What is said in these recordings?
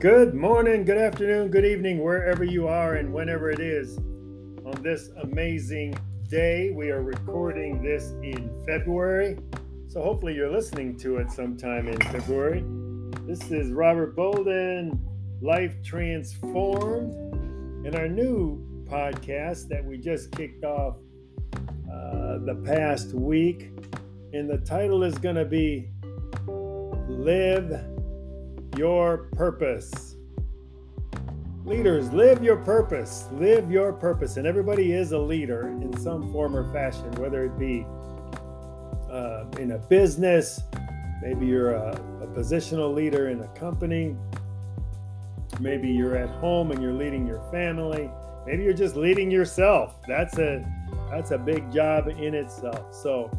Good morning, good afternoon, good evening, wherever you are and whenever it is on this amazing day. We are recording this in February, so hopefully you're listening to it sometime in February. This is Robert Bolden, Life Transformed, and our new podcast that we just kicked off uh, the past week. And the title is going to be Live Your Purpose. Leaders, live your purpose. Live your purpose. And everybody is a leader in some form or fashion, whether it be uh, in a business, maybe you're a, a positional leader in a company, maybe you're at home and you're leading your family, maybe you're just leading yourself. That's a that's a big job in itself. So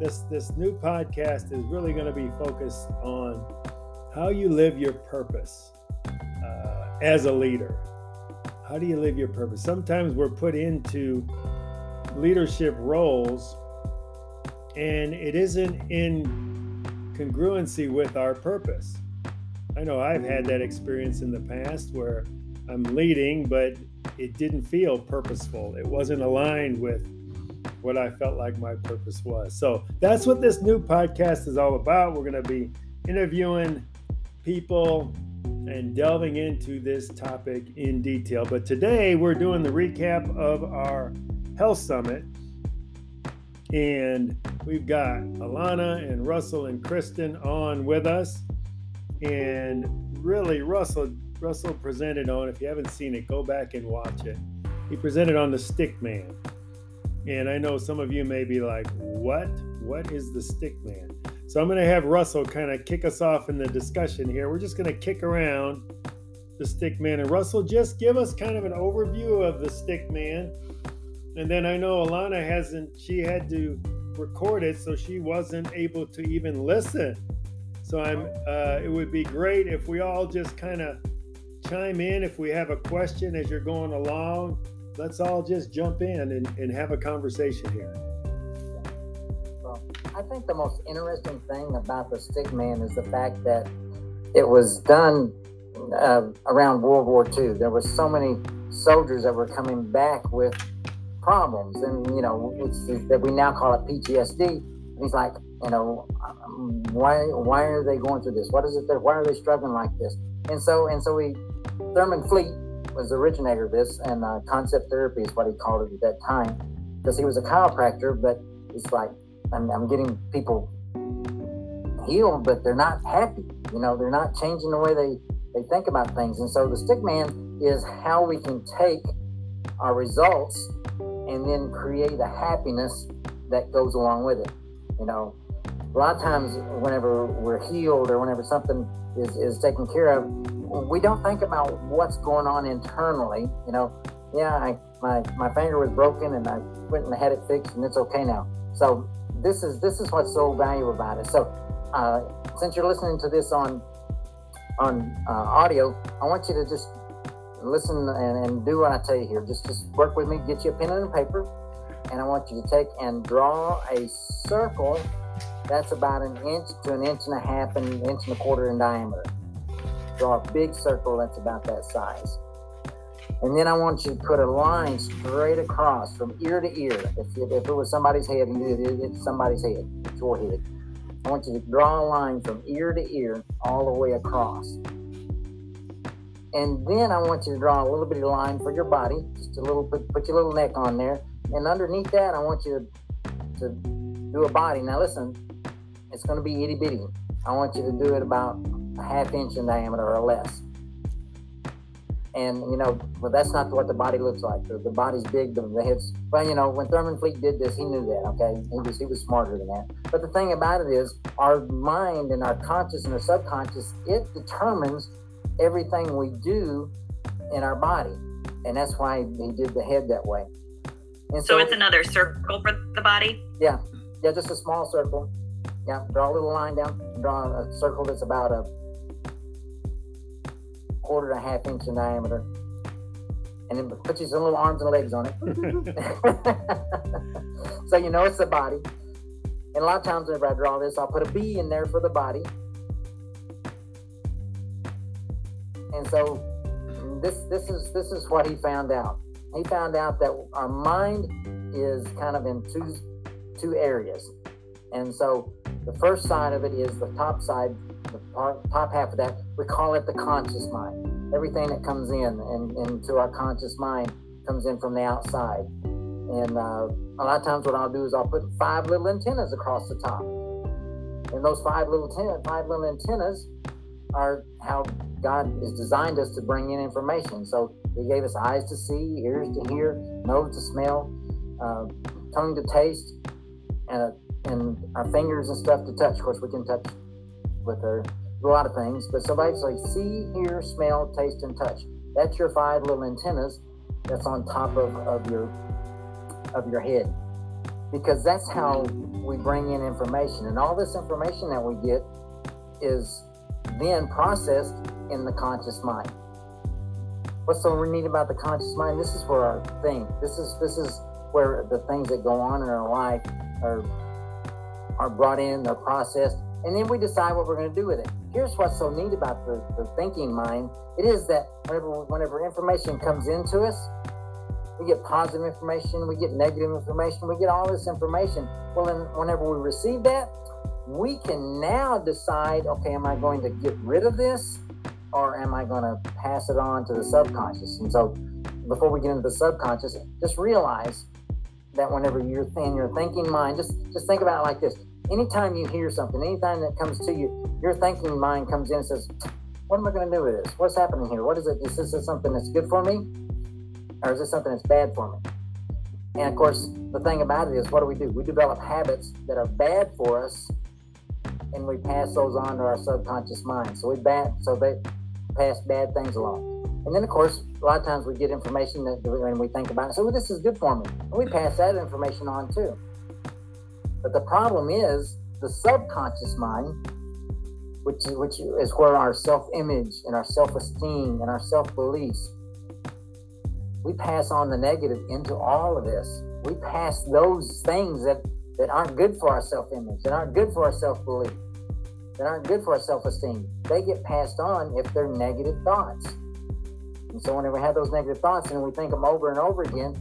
this this new podcast is really going to be focused on how you live your purpose uh, as a leader. How do you live your purpose? Sometimes we're put into leadership roles and it isn't in congruency with our purpose. I know I've had that experience in the past where I'm leading, but it didn't feel purposeful. It wasn't aligned with what I felt like my purpose was. So that's what this new podcast is all about. We're going to be interviewing people and delving into this topic in detail. But today we're doing the recap of our health summit. And we've got Alana and Russell and Kristen on with us. And really, Russell Russell presented on. If you haven't seen it, go back and watch it. He presented on the stick man. And I know some of you may be like, what? What is the stick man? So I'm going to have Russell kind of kick us off in the discussion here. We're just going to kick around the stick man. And Russell, just give us kind of an overview of the stick man. And then I know Alana hasn't, she had to record it, so she wasn't able to even listen. So I'm, uh, it would be great if we all just kind of chime in if we have a question as you're going along let's all just jump in and, and have a conversation here. I think the most interesting thing about the stick man is the fact that it was done uh, around World War II. There were so many soldiers that were coming back with problems, and you know, that we now call it PTSD. And he's like, you know, um, why why are they going through this? What is it that why are they struggling like this? And so and so we Thurman Fleet was the originator of this, and uh, concept therapy is what he called it at that time, because he was a chiropractor. But it's like I'm, I'm getting people healed, but they're not happy. You know, they're not changing the way they they think about things. And so the stick man is how we can take our results and then create a happiness that goes along with it. You know, a lot of times whenever we're healed or whenever something is, is taken care of, we don't think about what's going on internally. You know, yeah, I, my my finger was broken and I went and had it fixed and it's okay now. So this is this is what's so valuable about it. So uh, since you're listening to this on on uh, audio, I want you to just listen and, and do what I tell you here. Just just work with me. Get you a pen and a paper, and I want you to take and draw a circle that's about an inch to an inch and a half and an inch and a quarter in diameter draw a big circle that's about that size. And then I want you to put a line straight across from ear to ear. If, if it was somebody's head, and it it's somebody's head, it's your head. I want you to draw a line from ear to ear all the way across. And then I want you to draw a little bitty line for your body, just a little, put, put your little neck on there. And underneath that, I want you to, to do a body. Now listen, it's going to be itty bitty. I want you to do it about a half inch in diameter or less. And you know, but that's not what the body looks like. The, the body's big, the, the head's well, you know, when Thurman Fleet did this, he knew that, okay? He was he was smarter than that. But the thing about it is our mind and our conscious and our subconscious, it determines everything we do in our body. And that's why he did the head that way. And so, so it's another circle for the body? Yeah. Yeah, just a small circle. Yeah, draw a little line down, draw a circle that's about a quarter and a half inch in diameter. And then put your little arms and legs on it. so you know it's the body. And a lot of times whenever I draw this, I'll put a B in there for the body. And so this this is this is what he found out. He found out that our mind is kind of in two two areas. And so the first side of it is the top side, the top half of that, we call it the conscious mind. Everything that comes in and into our conscious mind comes in from the outside. And uh, a lot of times, what I'll do is I'll put five little antennas across the top. And those five little ten, five little antennas are how God has designed us to bring in information. So He gave us eyes to see, ears to hear, nose to smell, uh, tongue to taste, and and our fingers and stuff to touch. Of course, we can touch with our, a lot of things, but so basically, see, hear, smell, taste, and touch. That's your five little antennas that's on top of, of your of your head. Because that's how we bring in information and all this information that we get is then processed in the conscious mind. What's so neat about the conscious mind? This is where our thing this is this is where the things that go on in our life are are brought in they're processed and then we decide what we're going to do with it here's what's so neat about the, the thinking mind it is that whenever whenever information comes into us we get positive information, we get negative information, we get all this information. Well, then whenever we receive that, we can now decide okay, am I going to get rid of this or am I going to pass it on to the subconscious? And so before we get into the subconscious, just realize that whenever you're in your thinking mind, just just think about it like this. Anytime you hear something, anytime that comes to you, your thinking mind comes in and says, What am I going to do with this? What's happening here? What is it? Is this something that's good for me? or is this something that's bad for me? And of course, the thing about it is, what do we do? We develop habits that are bad for us, and we pass those on to our subconscious mind. So we bad, so they pass bad things along. And then, of course, a lot of times we get information that when we think about it, so well, this is good for me, and we pass that information on too. But the problem is the subconscious mind, which is, which is where our self-image and our self-esteem and our self-beliefs we pass on the negative into all of this. We pass those things that, that aren't good for our self image, that aren't good for our self belief, that aren't good for our self esteem. They get passed on if they're negative thoughts. And so whenever we have those negative thoughts and we think them over and over again,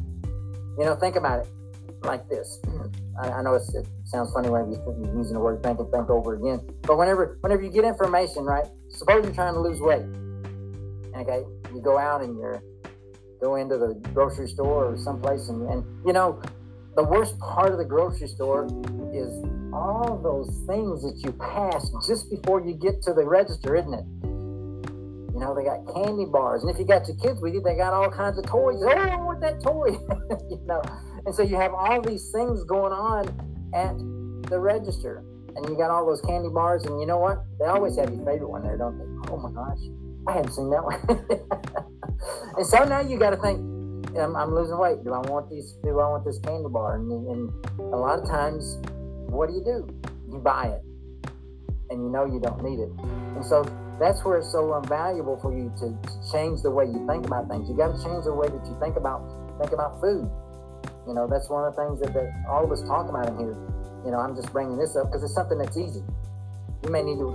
you know, think about it like this. I, I know it sounds funny when you're using the word think and think over again, but whenever whenever you get information, right? Suppose you're trying to lose weight. Okay, you go out and you're go into the grocery store or someplace and, and you know the worst part of the grocery store is all those things that you pass just before you get to the register isn't it you know they got candy bars and if you got your kids with you they got all kinds of toys oh i want that toy you know and so you have all these things going on at the register and you got all those candy bars and you know what they always have your favorite one there don't they oh my gosh i hadn't seen that one and so now you got to think, I'm, I'm, losing weight. Do I want these? Do I want this candy bar? And, and a lot of times, what do you do? You buy it, and you know you don't need it. And so that's where it's so invaluable for you to, to change the way you think about things. You got to change the way that you think about think about food. You know, that's one of the things that, that all of us talk about in here. You know, I'm just bringing this up because it's something that's easy. You may need to,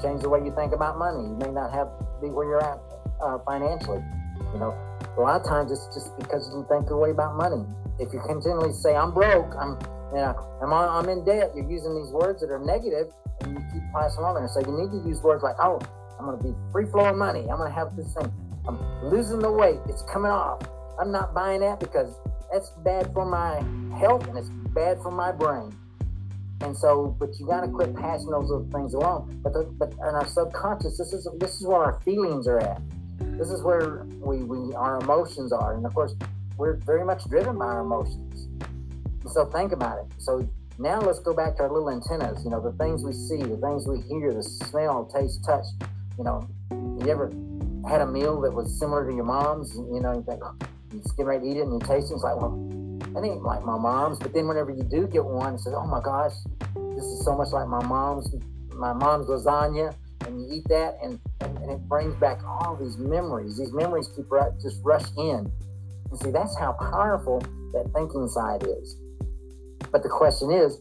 change the way you think about money. You may not have be where you're at uh, financially. You know, a lot of times it's just because you think your way about money. If you continually say, I'm broke, I'm, you know, I'm, on, I'm in debt, you're using these words that are negative and you keep passing on there. So you need to use words like, oh, I'm going to be free flowing money. I'm going to have this thing. I'm losing the weight. It's coming off. I'm not buying that because that's bad for my health and it's bad for my brain. And so, but you got to quit passing those little things along. But the, but in our subconscious, this is this is where our feelings are at. This is where we, we our emotions are, and of course, we're very much driven by our emotions. So think about it. So now let's go back to our little antennas. You know, the things we see, the things we hear, the smell, taste, touch. You know, you ever had a meal that was similar to your mom's? You know, you think you just get ready to eat it, and you taste it. It's like, well, that ain't like my mom's. But then whenever you do get one, it says, oh my gosh, this is so much like my mom's. My mom's lasagna and you eat that, and, and, and, it brings back all these memories. These memories keep just rush in. And see, that's how powerful that thinking side is. But the question is,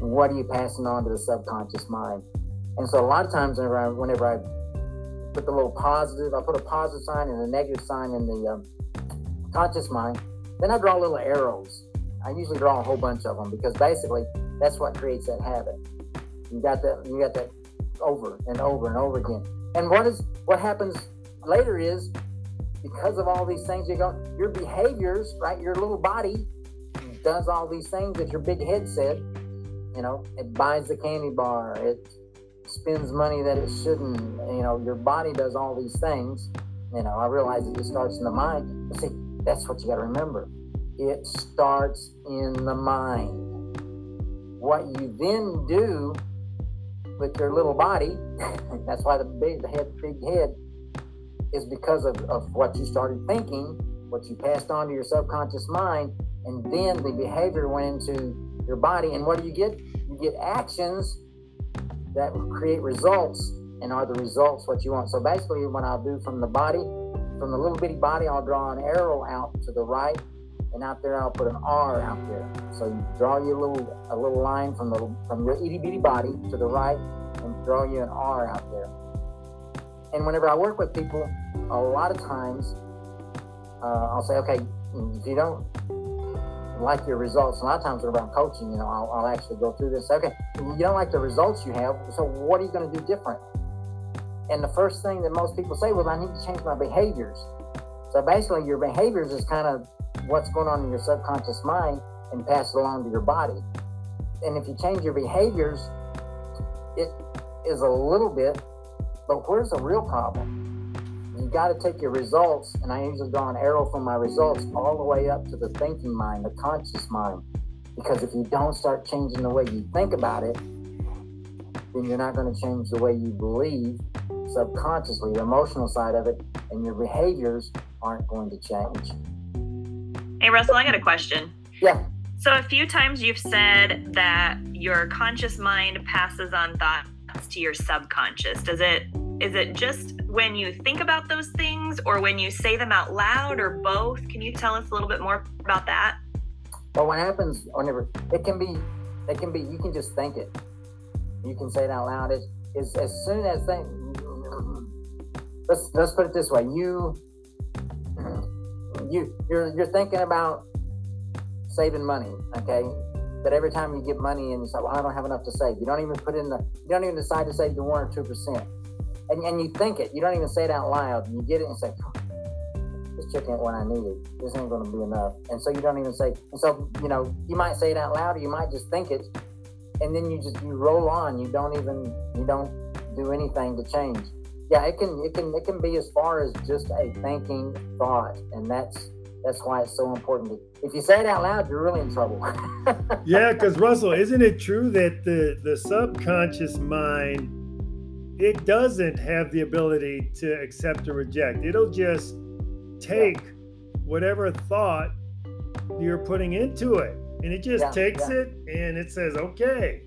what are you passing on to the subconscious mind? And so a lot of times, whenever I, whenever I put the little positive. I put a positive sign and a negative sign in the um, conscious mind. Then I draw little arrows. I usually draw a whole bunch of them because basically that's what creates that habit. You got that. You got that over and over and over again. And what is what happens later is because of all these things you go, your behaviors, right? Your little body does all these things that your big head said. You know, it buys the candy bar. It spends money that it shouldn't. You know, your body does all these things. You know, I realize it just starts in the mind. See, that's what you got to remember. It starts in the mind. What you then do with your little body, that's why the big the head, big head, is because of, of what you started thinking, what you passed on to your subconscious mind, and then the behavior went into your body. And what do you get? You get actions that create results, and are the results what you want? So basically, what I'll do from the body, from the little bitty body, I'll draw an arrow out to the right, and out there I'll put an R out there. So you draw your little a little line from the from your itty bitty body to the right, and draw you an R out there. And whenever I work with people, a lot of times uh, I'll say, okay, if you don't like your results. A lot of times when I'm coaching, you know, I'll, I'll actually go through this. Okay, you don't like the results you have, so what are you going to do different? And the first thing that most people say, well, I need to change my behaviors. So basically, your behaviors is kind of what's going on in your subconscious mind and pass it along to your body. And if you change your behaviors, it is a little bit, but where's the real problem? you got to take your results, and I usually draw an arrow from my results all the way up to the thinking mind, the conscious mind. Because if you don't start changing the way you think about it, then you're not going to change the way you believe subconsciously, the emotional side of it, and your behaviors aren't going to change. Hey, Russell, I got a question. Yeah. So, a few times you've said that your conscious mind passes on thoughts to your subconscious. Does it is it just when you think about those things or when you say them out loud or both? Can you tell us a little bit more about that? Well, what happens whenever it can be, it can be, you can just think it. You can say it out loud. Is is as soon as they, let's let's put it this way. You you you're you're thinking about saving money, okay? But every time you get money and you say, well, I don't have enough to save. You don't even put in the, you don't even decide to save the one or two percent and, and you think it. You don't even say it out loud. And you get it and say, this chicken ain't what I needed. This ain't going to be enough. And so you don't even say. And so you know, you might say it out loud, or you might just think it, and then you just you roll on. You don't even you don't do anything to change. Yeah, it can it can it can be as far as just a thinking thought, and that's that's why it's so important. To, if you say it out loud, you're really in trouble. yeah, because Russell, isn't it true that the the subconscious mind it doesn't have the ability to accept or reject. It'll just take whatever thought you're putting into it and it just yeah, takes yeah. it and it says, okay.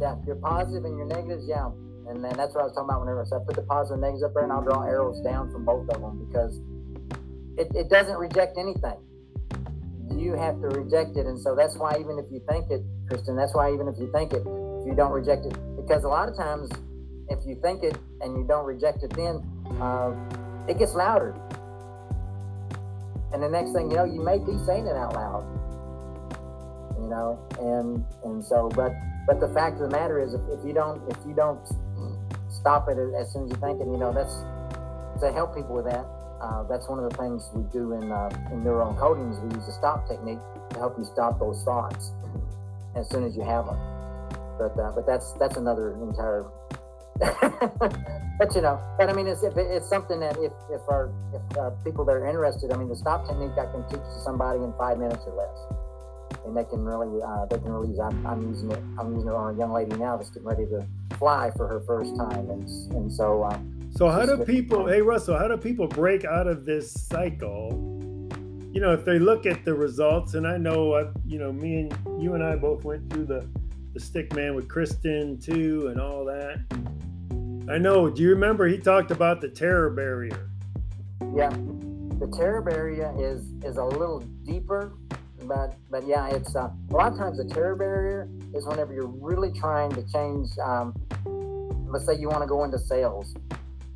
Yeah, you're positive and you're negatives, yeah. And then that's what I was talking about whenever I said put the positive negatives up there and I'll draw arrows down from both of them because it, it doesn't reject anything. You have to reject it. And so that's why even if you think it, Kristen, that's why even if you think it, if you don't reject it, because a lot of times if you think it and you don't reject it then uh, it gets louder and the next thing you know you may be saying it out loud you know and and so but but the fact of the matter is if, if you don't if you don't stop it as soon as you think it you know that's to help people with that uh, that's one of the things we do in uh, in neuro encoding is we use the stop technique to help you stop those thoughts as soon as you have them but uh, but that's that's another entire but you know, but I mean, it's if it's something that if if our if uh, people that are interested, I mean, the stop technique I can teach to somebody in five minutes or less, and they can really uh, they can really use. I'm, I'm using it. I'm using it on a young lady now that's getting ready to fly for her first time, and and so. Uh, so how do people? Hey Russell, how do people break out of this cycle? You know, if they look at the results, and I know, uh, you know, me and you and I both went through the the stick man with Kristen too, and all that. I know. Do you remember he talked about the terror barrier? Yeah, the terror barrier is is a little deeper, but but yeah, it's uh, a lot of times the terror barrier is whenever you're really trying to change. Um, let's say you want to go into sales,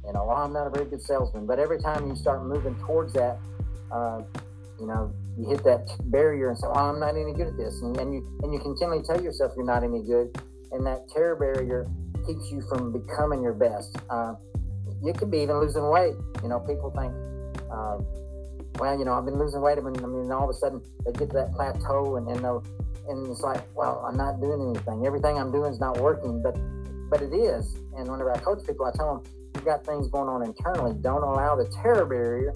You know, well, I'm not a very good salesman, but every time you start moving towards that, uh, you know, you hit that barrier and say, "Well, I'm not any good at this," and, and you and you continually tell yourself you're not any good, and that terror barrier keeps you from becoming your best. Uh, you could be even losing weight. You know, people think, uh, well, you know, I've been losing weight. I mean, I mean, all of a sudden they get to that plateau, and and, they'll and it's like, well, I'm not doing anything. Everything I'm doing is not working, but but it is. And whenever I coach people, I tell them, you've got things going on internally. Don't allow the terror barrier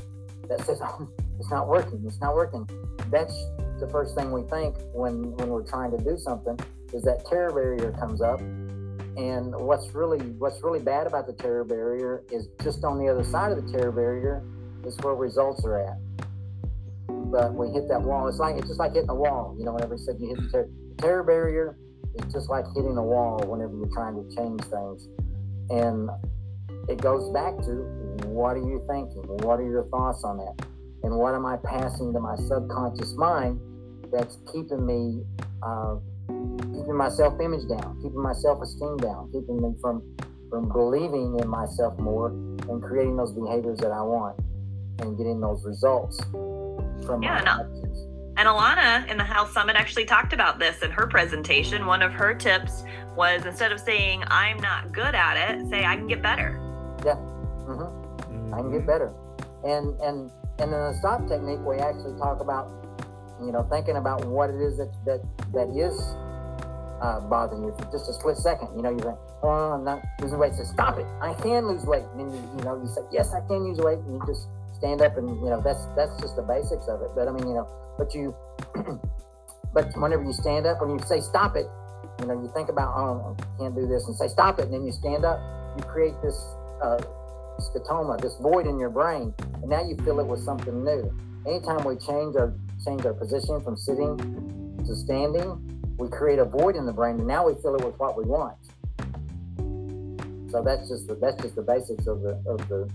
that says, oh, it's not working. It's not working. That's the first thing we think when when we're trying to do something is that terror barrier comes up and what's really what's really bad about the terror barrier is just on the other side of the terror barrier is where results are at. But we hit that wall. It's like it's just like hitting a wall. You know, whenever you said you hit the terror, the terror barrier, it's just like hitting a wall whenever you're trying to change things. And it goes back to what are you thinking? What are your thoughts on that? And what am I passing to my subconscious mind that's keeping me uh, keeping my self image down, keeping my self esteem down, keeping me from from believing in myself more and creating those behaviors that I want and getting those results from yeah, my no. And Alana in the Health Summit actually talked about this in her presentation. One of her tips was instead of saying I'm not good at it, say I can get better. Yeah, mm-hmm. Mm-hmm. I can get mm-hmm. better. And and and in the stop technique, we actually talk about you know thinking about what it is that that that is uh, bothering you for just a split second. You know, you're like, oh, I'm not losing weight. So stop it. I can lose weight. And then you, you know, you say, yes, I can lose weight. And you just stand up and, you know, that's, that's just the basics of it. But I mean, you know, but you, but whenever you stand up, when you say stop it, you know, you think about, oh, I can't do this and say stop it. And then you stand up, you create this, uh, scotoma, this void in your brain. And now you fill it with something new. Anytime we change our, change our position from sitting to standing, we create a void in the brain, and now we fill it with what we want. So that's just the that's just the basics of the of the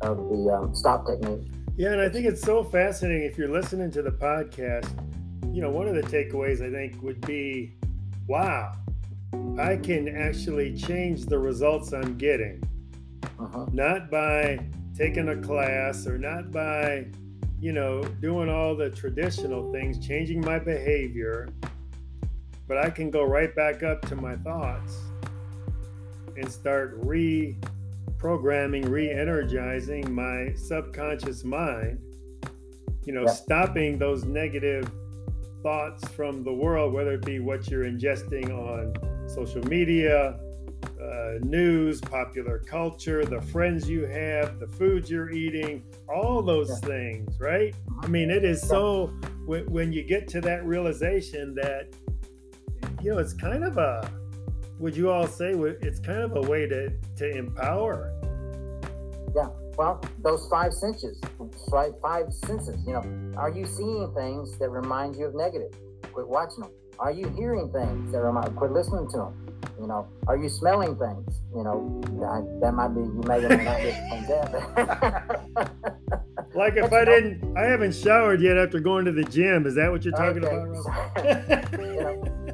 of the um, stop technique. Yeah, and I think it's so fascinating. If you're listening to the podcast, you know, one of the takeaways I think would be, wow, I can actually change the results I'm getting, uh-huh. not by taking a class or not by, you know, doing all the traditional things, changing my behavior, but I can go right back up to my thoughts and start reprogramming, re energizing my subconscious mind, you know, yeah. stopping those negative thoughts from the world, whether it be what you're ingesting on social media, uh, news, popular culture, the friends you have, the food you're eating, all those yeah. things, right? I mean, it is so, when, when you get to that realization that you know, it's kind of a, would you all say it's kind of a way to, to empower? Yeah. Well, those five senses, five, five senses, you know, are you seeing things that remind you of negative? Quit watching them. Are you hearing things that remind, quit listening to them? You know, are you smelling things? You know, that, that might be, you may or may not get that. like if I didn't, I haven't showered yet after going to the gym. Is that what you're talking okay. about, you know,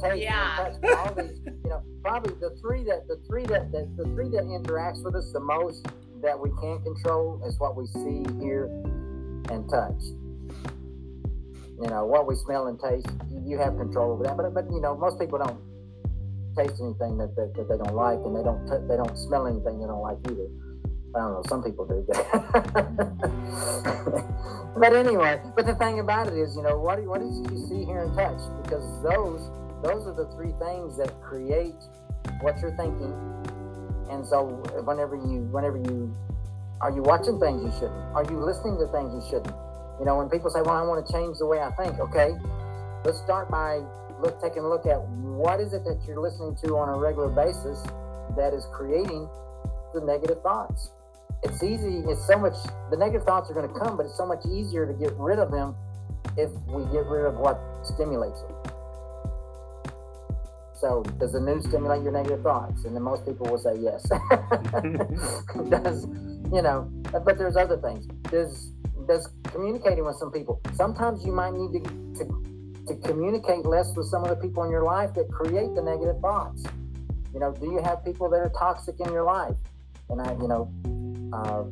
take yeah. all these, you know, probably the three that the three that, that the three that interacts with us the most that we can control is what we see, hear, and touch. You know, what we smell and taste, you have control over that. But but you know, most people don't taste anything that, that, that they don't like, and they don't t- they don't smell anything they don't like either. I don't know. Some people do, but anyway. But the thing about it is, you know, what what did you see, hear, and touch? Because those those are the three things that create what you're thinking. And so whenever you whenever you are you watching things you shouldn't? Are you listening to things you shouldn't? You know, when people say, Well, I want to change the way I think, okay, let's start by look taking a look at what is it that you're listening to on a regular basis that is creating the negative thoughts. It's easy, it's so much the negative thoughts are going to come, but it's so much easier to get rid of them if we get rid of what stimulates them. So, does the news stimulate your negative thoughts? And then most people will say yes. does you know? But there's other things. Does does communicating with some people? Sometimes you might need to, to to communicate less with some of the people in your life that create the negative thoughts. You know, do you have people that are toxic in your life? And I, you know, uh,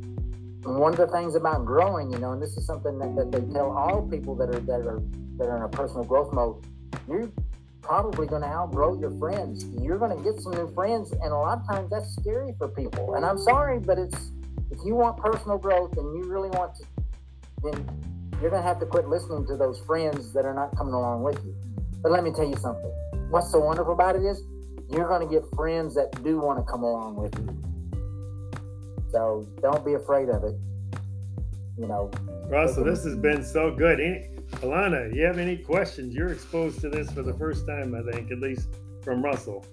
one of the things about growing, you know, and this is something that, that they tell all people that are that are that are in a personal growth mode, you're probably going to outgrow your friends. You're going to get some new friends, and a lot of times that's scary for people. And I'm sorry, but it's if you want personal growth and you really want to, then you're going to have to quit listening to those friends that are not coming along with you. But let me tell you something. What's so wonderful about it is you're going to get friends that do want to come along with you. So don't be afraid of it. You know. Russell, this has been so good. Any, Alana, you have any questions? You're exposed to this for the first time, I think, at least from Russell.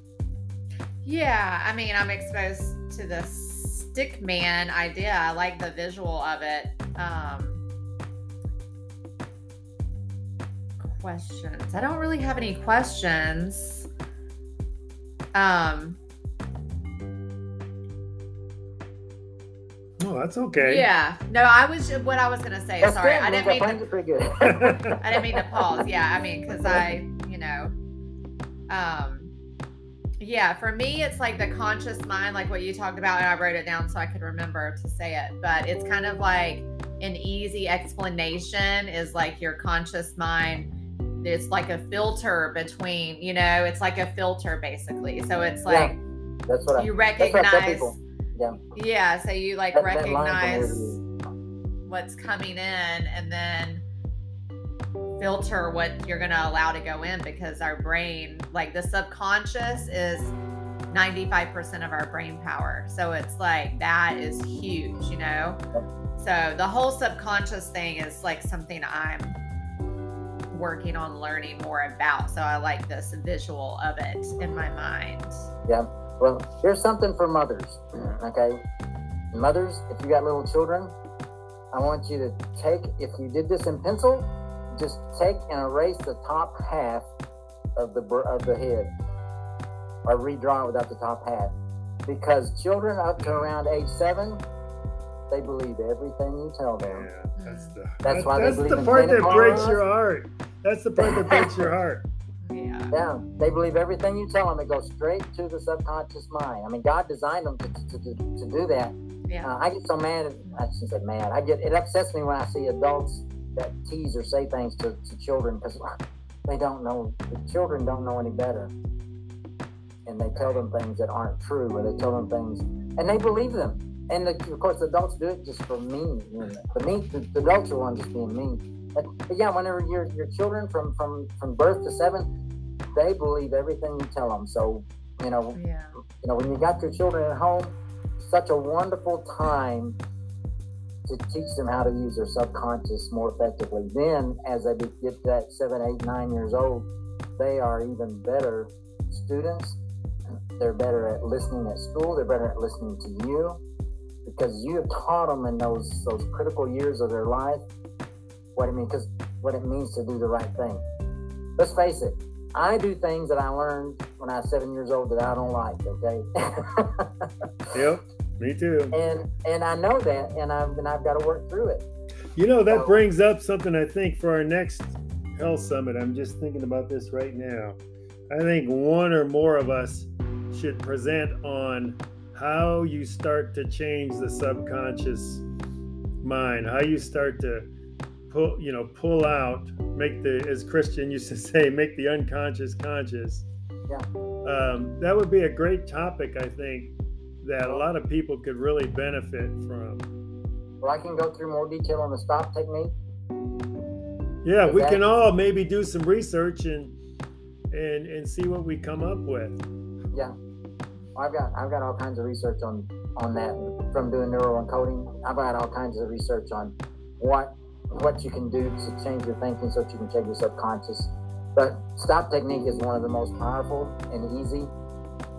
Yeah, I mean, I'm exposed to the stick man idea. I like the visual of it. Um, questions. I don't really have any questions. Um, Oh, that's okay. Yeah. No, I was what I was gonna say. That's Sorry, good. I didn't mean to, pretty good. I didn't mean to pause. Yeah, I mean because I, you know, um, yeah. For me, it's like the conscious mind, like what you talked about, and I wrote it down so I could remember to say it. But it's kind of like an easy explanation is like your conscious mind. It's like a filter between, you know, it's like a filter basically. So it's like That's what I, you that's what I recognize people. Yeah. yeah so you like That- that recognize from what's coming in and then filter what you're going to allow to go in because our brain like the subconscious is 95% of our brain power. So it's like that is huge you know? So the whole subconscious thing is like something i'm working on learning more about. So i like this visual of it in my mind Well, here's something for mothers. Okay, mothers, if you got little children, I want you to take. If you did this in pencil, just take and erase the top half of the of the head, or redraw it without the top half, because children up to around age seven, they believe everything you tell them. Yeah, that's the That's why they believe the part that breaks your heart. That's the part that breaks your heart. Yeah Yeah, they believe everything you tell them. It goes straight to the subconscious mind. I mean, God designed them to, to, to, to do that. yeah Uh, I get so mad. I shouldn't say mad. I get it upsets me when I see adults that tease or say things to, to children because they don't know. The children don't know any better, and they tell them things that aren't true, or they tell them things and they believe them. And the, of course, adults do it just for mean. You know, the mean, the, the adults are one just being mean. But, yeah, whenever your your children from from from birth to seven, they believe everything you tell them. So you know, yeah you know, when you got your children at home, such a wonderful time to teach them how to use their subconscious more effectively. Then, as they get that seven, eight, nine years old, they are even better students. They're better at listening at school. They're better at listening to you because you have taught them in those those critical years of their life what it means. Because what it means to do the right thing. Let's face it. I do things that I learned when I was seven years old that I don't like. Okay. Yep, me too. and and I know that, and I've and I've got to work through it. You know, that So- brings up something I think for our next Health Summit. I'm just thinking about this right now. I think one or more of us should present on how you start to change the subconscious mind, how you start to pull, you know, pull out, make the, as Christian used to say, make the unconscious conscious. Yeah. Um, that would be a great topic, I think, that a lot of people could really benefit from. Well, I can go through more detail on the stop technique. Yeah, we Okay. can all maybe do some research and and and see what we come up with. Yeah, I've got I've got all kinds of research on on that from doing neural encoding. I've got all kinds of research on what what you can do to change your thinking so that you can change your subconscious. But stop technique is one of the most powerful and easy.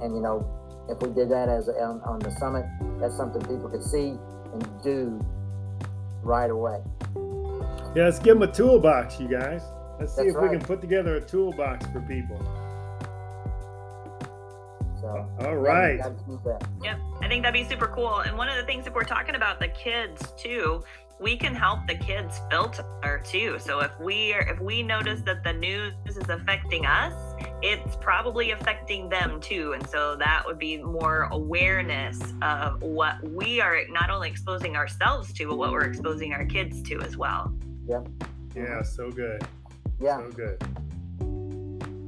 And you know, if we did that as on, on the summit, that's something people could see and do right away. Yeah, let's give them a toolbox, you guys. Let's see That's if we can put together a toolbox for people. So All yeah, right. we gotta use that. Yep, I think that'd be super cool. And one of the things, if we're talking about the kids too, we can help the kids filter too. So if we are, if we notice that the news is affecting us, it's probably affecting them too. And so that would be more awareness of what we are not only exposing ourselves to, but what we're exposing our kids to as well. Yeah. Yeah, so good. Yeah. So good.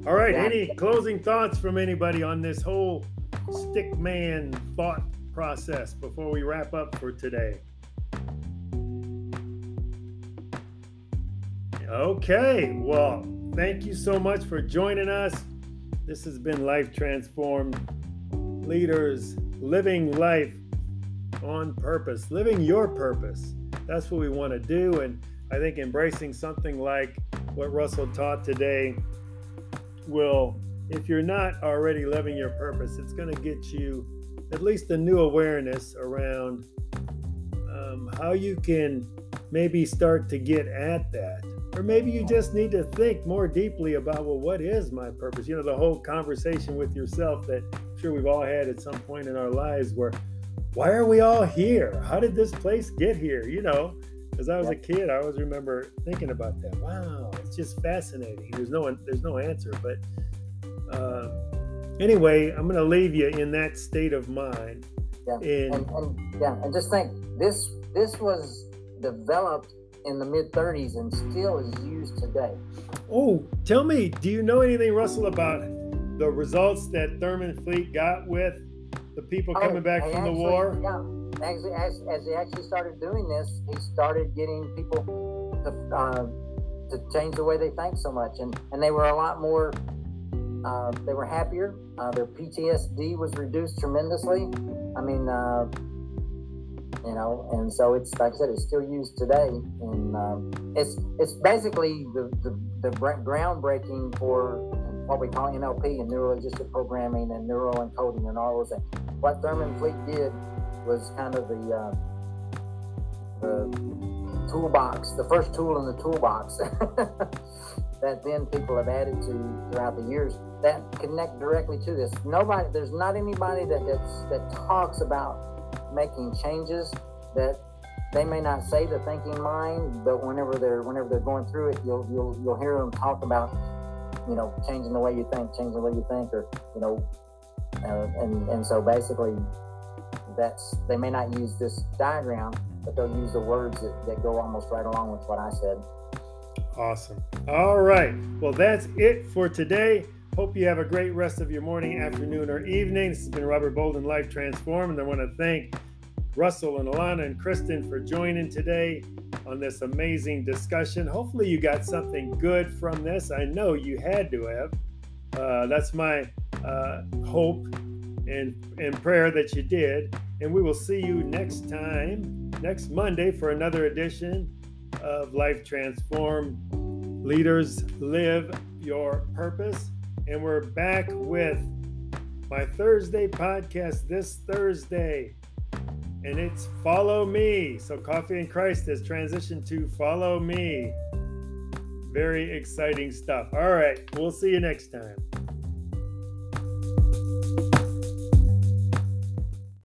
All right. Yeah. Any closing thoughts from anybody on this whole stick man thought process before we wrap up for today? Okay. Well, thank you so much for joining us. This has been Life Transformed Leaders Living Life on Purpose, living your purpose. That's what we want to do. And I think embracing something like what Russell taught today will, if you're not already living your purpose, it's going to get you at least a new awareness around um, how you can maybe start to get at that. Or maybe you just need to think more deeply about, well, what is my purpose? You know, the whole conversation with yourself that I'm sure we've all had at some point in our lives where, why are we all here? How did this place get here? You know, as I was a kid, I always remember thinking about that. Wow, it's just fascinating. There's no there's no answer, but uh, anyway, I'm going to leave you in that state of mind. Yeah. And, and, and yeah, and just think this this was developed in the mid 30s and still is used today. oh, tell me, do you know anything, Russell, about the results that Thurman Fleet got with the people coming Oh, back he from the war? Yeah, actually, as, as he actually started doing this, he started getting people to, uh, to change the way they think so much, and and they were a lot more. Uh, they were happier. Uh, their PTSD was reduced tremendously. I mean, uh, you know, and so it's like I said, it's still used today, and um, it's it's basically the the, the groundbreaking for what we call NLP and neuro linguistic programming and neural encoding and all those things. What Thurman Fleet did was kind of the uh, the toolbox, the first tool in the toolbox that then people have added to throughout the years that connect directly to this. Nobody, there's not anybody that that's, that talks about making changes that they may not say the thinking mind, but whenever they're whenever they're going through it, you'll you'll you'll hear them talk about you know changing the way you think, changing the way you think, or you know, uh, and and so basically that's they may not use this diagram, but they'll use the words that, that go almost right along with what I said. Awesome. All right. Well, that's it for today. Hope you have a great rest of your morning, afternoon, or evening. This has been Robert Bolden, Life Transform, and I want to thank Russell and Alana and Kristen for joining today on this amazing discussion. Hopefully, you got something good from this. I know you had to have. Uh, that's my uh, hope and, and prayer that you did. And we will see you next time, next Monday, for another edition of Life Transform Leaders Live Your Purpose. And we're back with my Thursday podcast this Thursday. And it's Follow Me. So Coffee and Christ has transitioned to Follow Me. Very exciting stuff. All right. We'll see you next time.